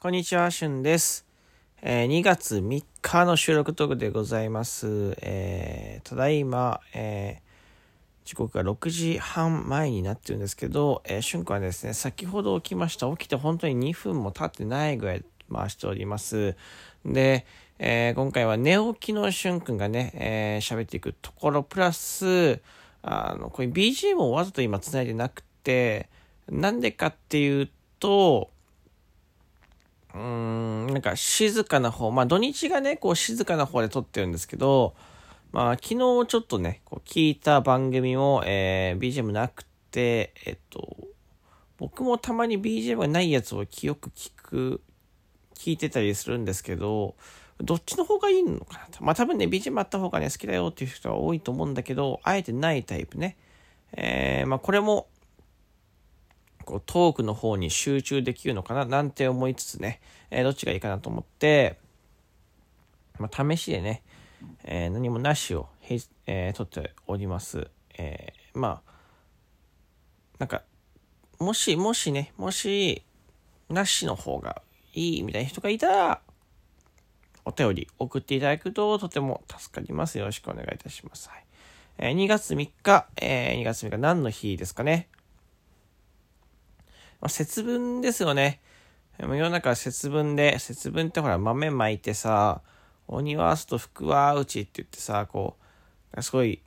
こんにちは、しゅんです。えー、2月3日の収録トークでございます。えー、ただいま、えー、時刻が6時半前になってるんですけど、えー、しゅんくんはですね、先ほど起きました。起きて本当に2分も経ってないぐらい回しております。で、えー、今回は寝起きのしゅんくんがね、えー、喋っていくところ、プラス、あの、これ BGM をわざと今繋いでなくて、なんでかっていうと、うん、なんか静かな方、まあ土日がね、こう静かな方で撮ってるんですけど、まあ昨日ちょっとね、こう聞いた番組も、えー、BGM なくて、えっと、僕もたまに BGM がないやつをよく聞く、聞いてたりするんですけど、どっちの方がいいのかなと。まあ多分ね、BGM あった方がね、好きだよっていう人は多いと思うんだけど、あえてないタイプね。えー、まあこれも、こうトークの方に集中できるのかななんて思いつつね、えー、どっちがいいかなと思って、まあ、試しでね、えー、何もなしを、えー、っております。えー、まあ、なんか、もし、もしね、もし、なしの方がいいみたいな人がいたら、お便り送っていただくととても助かります。よろしくお願いいたします。はい、えー、2月3日、えー、2月3日何の日ですかね？まあ、節分ですよね。世の中は節分で、節分ってほら豆まいてさ、鬼はすと福は内って言ってさ、こう、すごい、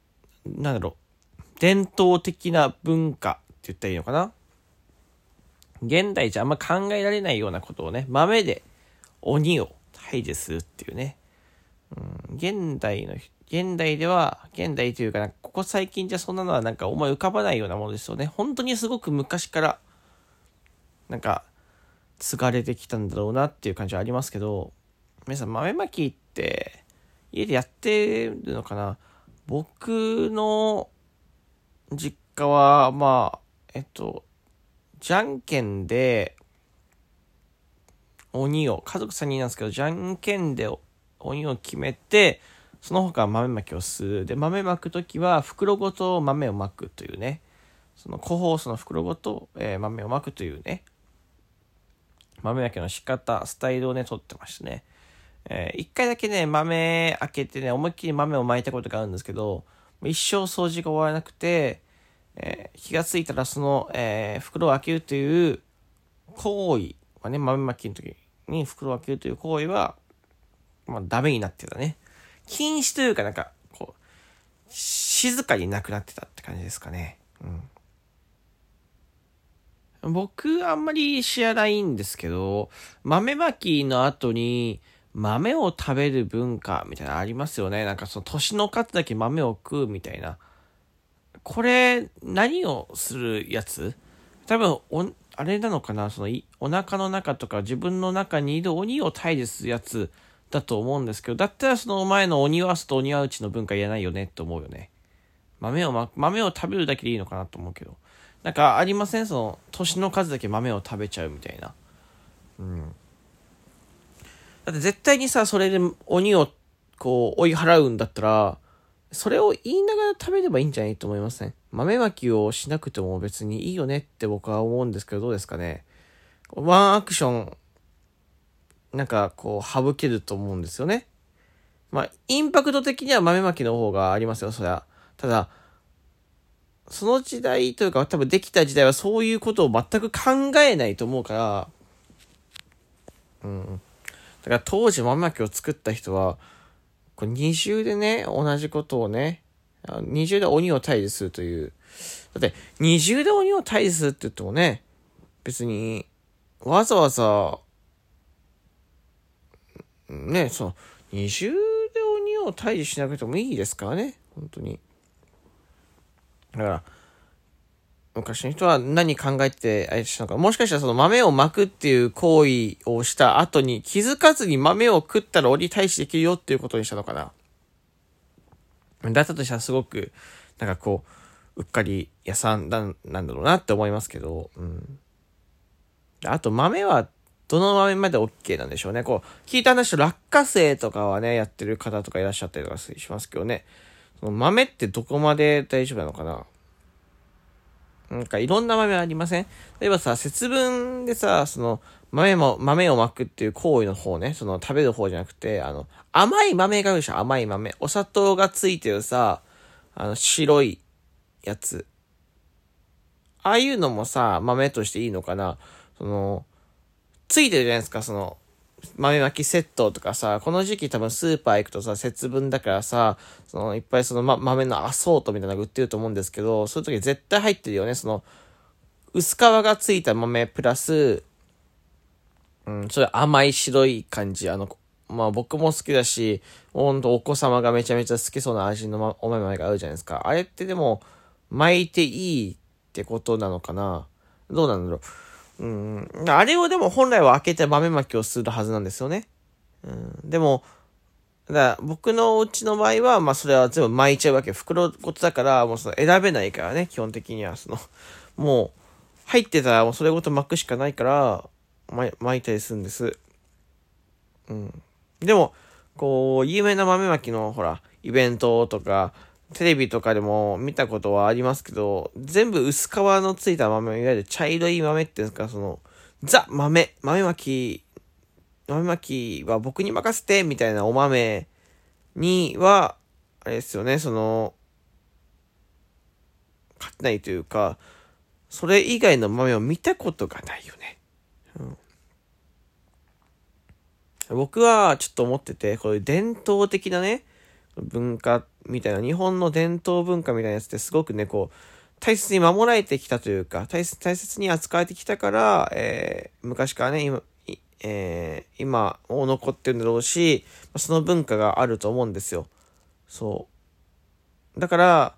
なんだろう、伝統的な文化って言ったらいいのかな現代じゃあんま考えられないようなことをね、豆で鬼を退治するっていうね。うん、現代の、現代では、現代というかここ最近じゃそんなのはなんか思い浮かばないようなものですよね。本当にすごく昔からなんか、継がれてきたんだろうなっていう感じはありますけど、皆さん豆まきって家でやってるのかな？僕の実家は、まあ、えっと、じゃんけんで、鬼を、家族3人なんですけど、じゃんけんで鬼を決めて、その他豆まきをする。で、豆まくときは袋ごと豆をまくというね、その個包装の袋ごと、えー、豆をまくというね、豆焼きの仕方、スタイルをね、取ってましたね。えー、一回だけね、豆開けてね、思いっきり豆を巻いたことがあるんですけど、一生掃除が終わらなくて、えー、気がついたらその、えー、袋を開けるという行為はね、豆巻きの時に袋を開けるという行為は、まあダメになってたね。禁止というかなんか、こう、静かになくなってたって感じですかね。うん。僕、あんまり知らないんですけど、豆まきの後に、豆を食べる文化みたいなありますよね。なんかその年の数だけ豆を食うみたいな。これ、何をするやつ？多分、お、あれなのかな？その、お腹の中とか自分の中にいる鬼を退治するやつだと思うんですけど、だったらその前の鬼はすと鬼は内の文化いらないよねって思うよね。豆を、ま、豆を食べるだけでいいのかなと思うけど。なんかありません？その年の数だけ豆を食べちゃうみたいな。うん。だって絶対にさ、それで鬼をこう追い払うんだったら、それを言いながら食べればいいんじゃないと思いますね。豆まきをしなくても別にいいよねって僕は思うんですけど、どうですかね？ワンアクション、なんかこう省けると思うんですよね。まあ、インパクト的には豆まきの方がありますよ、そりゃ。ただ、その時代というか多分できた時代はそういうことを全く考えないと思うから、うん。だから当時豆まきを作った人は、これ二重でね、同じことをね、二重で鬼を退治するという。だって、二重で鬼を退治するって言ってもね、別に、わざわざ、ね、その、二重で鬼を退治しなくてもいいですからね、本当に。だから、昔の人は何考えてあれしたのか。もしかしたらその豆を巻くっていう行為をした後に気づかずに豆を食ったら折り対しできるよっていうことにしたのかな。だったとしたらすごく、なんかこう、うっかり屋さんなんなんだろうなって思いますけど、うん。あと豆はどの豆まで OK なんでしょうね。こう、聞いた話と落花生とかはね、やってる方とかいらっしゃったりとかしますけどね。その豆ってどこまで大丈夫なのかななんかいろんな豆ありません？例えばさ、節分でさ、その、豆も、豆を巻くっていう行為の方ね、その食べる方じゃなくて、あの、甘い豆があるでしょ、甘い豆。お砂糖がついてるさ、あの、白いやつ。ああいうのもさ、豆としていいのかな？その、ついてるじゃないですか、その、豆まきセットとかさ、この時期多分スーパー行くとさ、節分だからさ、そのいっぱいその、ま、豆のアソートみたいなのが売ってると思うんですけど、そういう時絶対入ってるよね。その、薄皮がついた豆プラス、うん、それ甘い白い感じ。あの、まあ僕も好きだし、ほんとお子様がめちゃめちゃ好きそうな味の、ま、お豆があるじゃないですか。あれってでも、巻いていいってことなのかなどうなんだろう。うん。あれをでも本来は開けて豆まきをするはずなんですよね。うん。でも、だ僕のうちの場合は、まあそれは全部巻いちゃうわけ。袋ごとだから、もうその選べないからね、基本的には。その、もう、入ってたらもうそれごと巻くしかないから、巻いたりするんです。うん。でも、こう、有名な豆まきの、ほら、イベントとか、テレビとかでも見たことはありますけど、全部薄皮のついた豆、いわゆる茶色い豆っていうんですか、その、ザ豆、豆まき、豆まきは僕に任せて、みたいなお豆には、あれですよね、その、勝てないというか、それ以外の豆を見たことがないよね。うん、僕はちょっと思ってて、こういう伝統的なね、文化みたいな、日本の伝統文化みたいなやつってすごくね、こう、大切に守られてきたというか、大切大切に扱われてきたから、えー、昔からね、今、えー、今も残ってるんだろうし、その文化があると思うんですよ。そう。だから、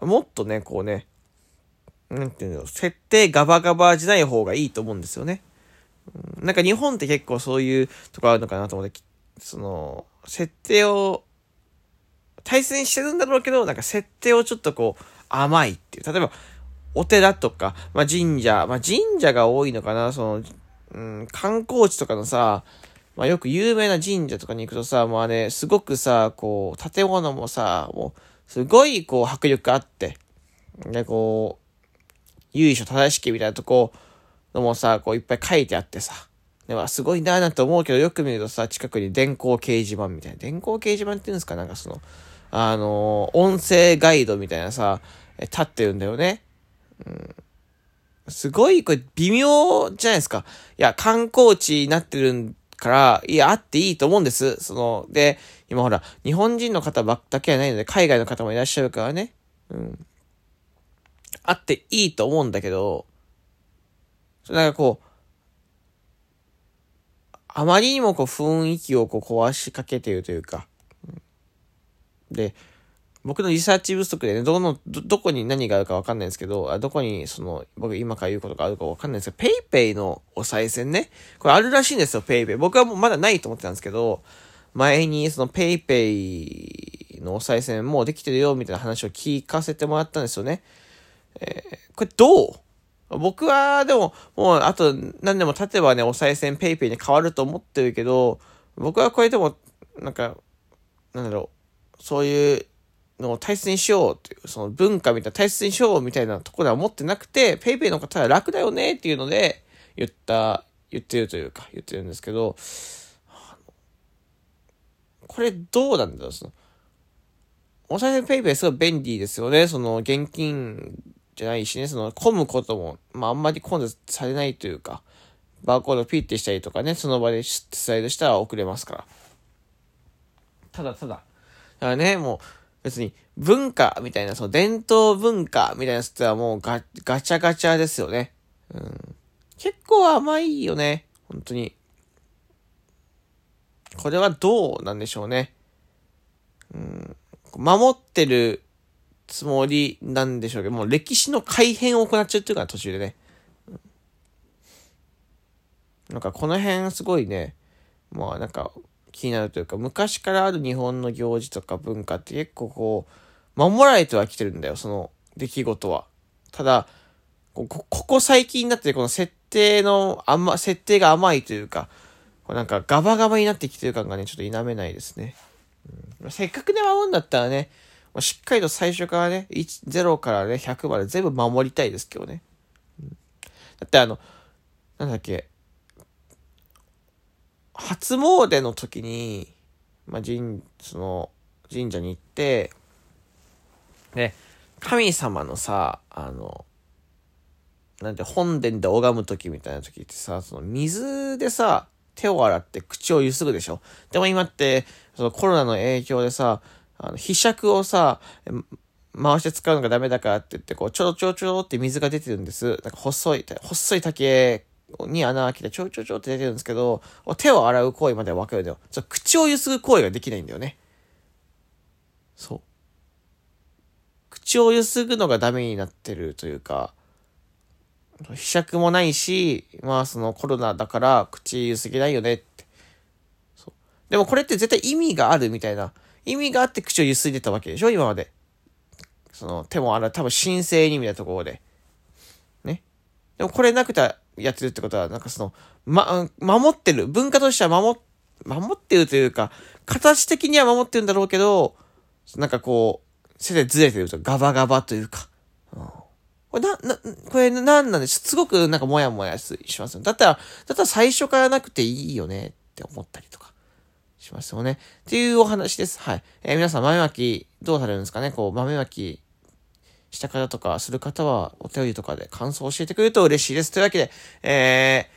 もっとね、こうね、なんていうの、設定ガバガバじゃない方がいいと思うんですよね。なんか日本って結構そういうとこあるのかなと思って、その、設定を大切にしてるんだろうけど、なんか設定をちょっとこう、甘いっていう。例えば、お寺とか、まあ、神社、まあ、神社が多いのかな、その、うん、観光地とかのさ、まあ、よく有名な神社とかに行くとさ、もうあれ、すごくさ、こう、建物もさ、もう、すごい、こう、迫力あって、で、こう、由緒正しきみたいなとこのもさ、こう、いっぱい書いてあってさ、でも、すごいなーなんて思うけど、よく見るとさ、近くに電光掲示板みたいな。電光掲示板って言うんですか？なんかその、あの、音声ガイドみたいなさ、立ってるんだよね。うん。すごい、これ微妙じゃないですか。いや、観光地になってるから、いや、あっていいと思うんです。その、で、今ほら、日本人の方ばっ、だけではないので、海外の方もいらっしゃるからね。うん。あっていいと思うんだけど、なんかこう、あまりにもこう雰囲気をこう壊しかけてるというか、で、僕のリサーチ不足でね、どの、ど、どこに何があるかわかんないんですけど、あどこに、その、僕今から言うことがあるかわかんないんですけど、ペイペイのお賽銭ね。これあるらしいんですよ、ペイペイ。僕はもうまだないと思ってたんですけど、前にそのペイペイのお賽銭もうできてるよ、みたいな話を聞かせてもらったんですよね。えー、これどう？僕は、でも、もう、あと、何年も経てばね、お賽銭ペイペイに変わると思ってるけど、僕はこれでも、なんか、なんだろう、そういうのを大切にしようっていう、その文化みたいな大切にしようみたいなところは思ってなくて、ペイペイの方は楽だよねっていうので、言った、言ってるというか、言ってるんですけど、これどうなんだろう、その、おさいペイペイすごい便利ですよね。その、現金じゃないしね、その、混むことも、まあ、あんまり混雑されないというか、バーコードピッてしたりとかね、その場でスライドしたら送れますから。ただただ、だからね、もう、別に文化みたいな、その伝統文化みたいなやつってはもうガ、ガチャガチャですよね。うん。結構甘いよね。本当に。これはどうなんでしょうね。うん。守ってるつもりなんでしょうけど、もう歴史の改変を行っちゃうっていうか途中でね。うん、なんかこの辺すごいね、まあなんか気になるというか、昔からある日本の行事とか文化って結構こう、守られてはきてるんだよ、その出来事は。ただ、ここ最近になってこの設定の甘、設定が甘いというか、こうなんかガバガバになってきてる感がね、ちょっと否めないですね。うん、せっかくで守るんだったらね、しっかりと最初からね、1 0からね、100まで全部守りたいですけどね。うん、だってあの、なんだっけ、初詣の時に、まあ、神、その、神社に行って、ね、神様のさ、あの、なんて本殿で拝む時みたいな時ってさ、その水でさ、手を洗って口をゆすぐでしょ？でも今って、そのコロナの影響でさ、あの、被釈をさ、回して使うのがダメだからって言って、こう、ちょろちょろちょろって水が出てるんです。なんか細い、細い竹に穴開けてちょろちょろちょろって出てるんですけど、手を洗う行為までは分かるんだよ。そ口をゆすぐ行為ができないんだよね。そう。口をゆすぐのがダメになってるというか、被釈もないし、まあそのコロナだから口ゆすぎないよねって。そう。でもこれって絶対意味があるみたいな。意味があって口をゆすいでたわけでしょ今まで。その手も洗う、多分神聖にみたいなところで。でもこれなくてやってるってことは、なんかその、ま、守ってる。文化としては守、守ってるというか、形的には守ってるんだろうけど、なんかこう、背でずれてるとガバガバというか。これな、な、これなんなんですすごくなんかモヤモヤしますよ。だったら、だったら最初からなくていいよねって思ったりとかしますよね。っていうお話です。はい。えー、皆さん豆まきどうされるんですかね？こう豆まきした方とかする方はお便りとかで感想を教えてくれると嬉しいです。というわけで、え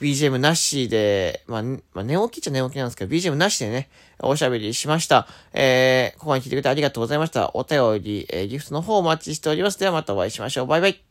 ー、BGM なしで、まあ、まあ、寝起きっちゃ寝起きなんですけど、BGM なしでね、おしゃべりしました。えー、ここまで聞いてくれてありがとうございました。お便り、えー、ギフトの方お待ちしております。ではまたお会いしましょう。バイバイ。